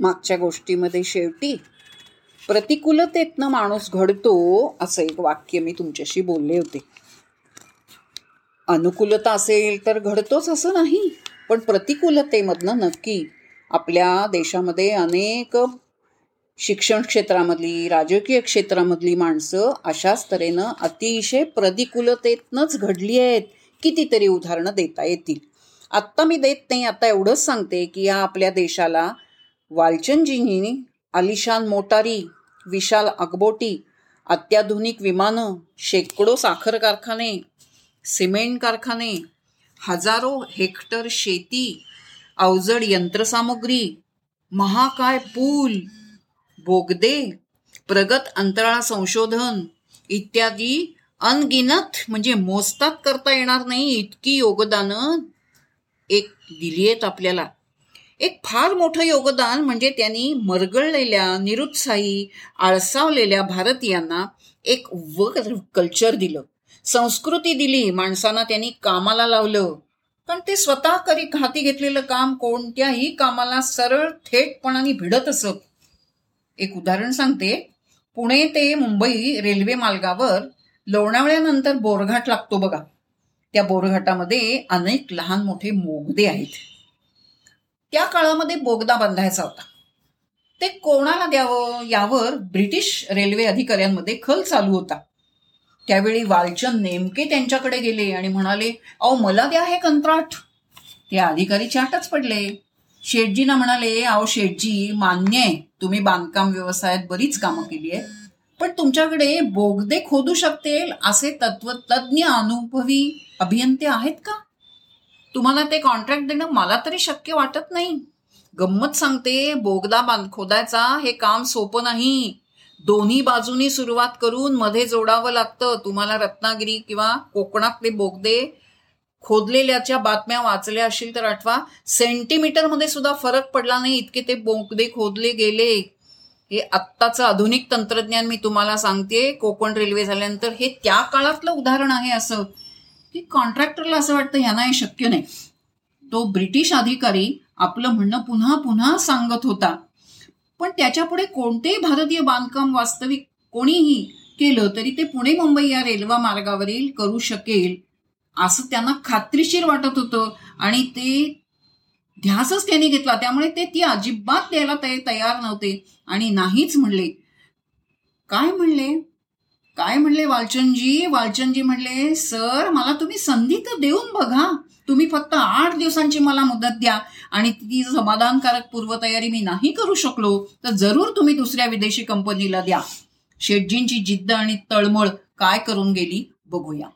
मागच्या गोष्टीमध्ये शेवटी प्रतिकूलतेतनं माणूस घडतो असं एक वाक्य मी तुमच्याशी बोलले होते. अनुकूलता असेल तर घडतोच असं नाही पण प्रतिकूलतेमधनं नक्की आपल्या देशामध्ये अनेक शिक्षण क्षेत्रामधली राजकीय क्षेत्रामधली माणसं अशाच तऱ्हेनं अतिशय प्रतिकूलतेतनंच घडली आहेत कितीतरी उदाहरणं देता येतील. आत्ता मी देत नाही आता एवढंच सांगते की या आपल्या देशाला वालचंदजींनी आलिशान मोटारी विशाल अगबोटी अत्याधुनिक विमानं शेकडो साखर कारखाने सिमेंट कारखाने हजारो हेक्टर शेती अवजड यंत्रसामुग्री महाकाय पूल बोगदे प्रगत अंतराळ संशोधन इत्यादी अनगिनत म्हणजे मोजतात करता येणार नाही इतकी योगदानं एक दिली आहेत आपल्याला. एक फार मोठं योगदान म्हणजे त्यांनी मरगळलेल्या निरुत्साही आळसावलेल्या भारतीयांना एक वर्क कल्चर दिलं. संस्कृती दिली माणसांना त्यांनी कामाला लावलं. पण ते स्वतः करी हाती घेतलेलं काम कोणत्याही कामाला सरळ थेटपणाने भिडत असत. एक उदाहरण सांगते. पुणे ते मुंबई रेल्वे मार्गावर लोणावळ्यानंतर बोरघाट लागतो बघा. त्या बोरघाटामध्ये अनेक लहान मोठे मोगदे आहेत. त्या काळामध्ये बोगदा बांधायचा होता. ते कोणाला द्यावं? यावर ब्रिटिश रेल्वे अधिकाऱ्यांमध्ये खल चालू होता. त्यावेळी वालचंद नेमके त्यांच्याकडे गेले आणि म्हणाले अहो मला द्या हे कंत्राट. ते अधिकारी चाटच पडले. शेठजीना म्हणाले अहो शेठजी मान्य आहे तुम्ही बांधकाम व्यवसायात बरीच कामं केली आहे पण तुमच्याकडे बोगदे खोदू शकतील असे तत्वतज्ञ अनुभवी अभियंते आहेत का? तुम्हाला ते कॉन्ट्रॅक्ट देणं मला तरी शक्य वाटत नाही. गंमत सांगते बोगदा बांध खोदायचा हे काम सोपं नाही. दोन्ही बाजूनी सुरुवात करून मध्ये जोडावं लागतं. तुम्हाला रत्नागिरी किंवा कोकणातले बोगदे खोदलेल्याच्या बातम्या वाचल्या असतील तर आठवा. सेंटीमीटरमध्ये सुद्धा फरक पडला नाही इतके ते बोगदे खोदले गेले. हे आत्ताचं आधुनिक तंत्रज्ञान मी तुम्हाला सांगते कोकण रेल्वे झाल्यानंतर हे त्या काळातलं उदाहरण आहे असं. की कॉन्ट्रॅक्टरला असं वाटतं यांना हे शक्य नाही. तो ब्रिटिश अधिकारी आपलं म्हणणं पुन्हा पुन्हा सांगत होता. पण त्याच्यापुढे कोणतेही भारतीय बांधकाम वास्तविक कोणीही केलं तरी ते पुणे मुंबई या रेल्वे मार्गावरील करू शकेल असं त्यांना खात्रीशीर वाटत होतं. आणि ते ध्यासच त्यांनी घेतला. त्यामुळे ते ती अजिबात द्यायला तयार नव्हते आणि नाहीच म्हणले. काय म्हणले? काय म्हणले वालचंदजी? वालचंदजी म्हणले सर मला तुम्ही संधी तर देऊन बघा. तुम्ही फक्त आठ दिवसांची मला मुदत द्या आणि ती समाधानकारक पूर्वतयारी मी नाही करू शकलो तर जरूर तुम्ही दुसऱ्या विदेशी कंपनीला द्या. शेटजींची जिद्द आणि तळमळ काय करून गेली बघूया.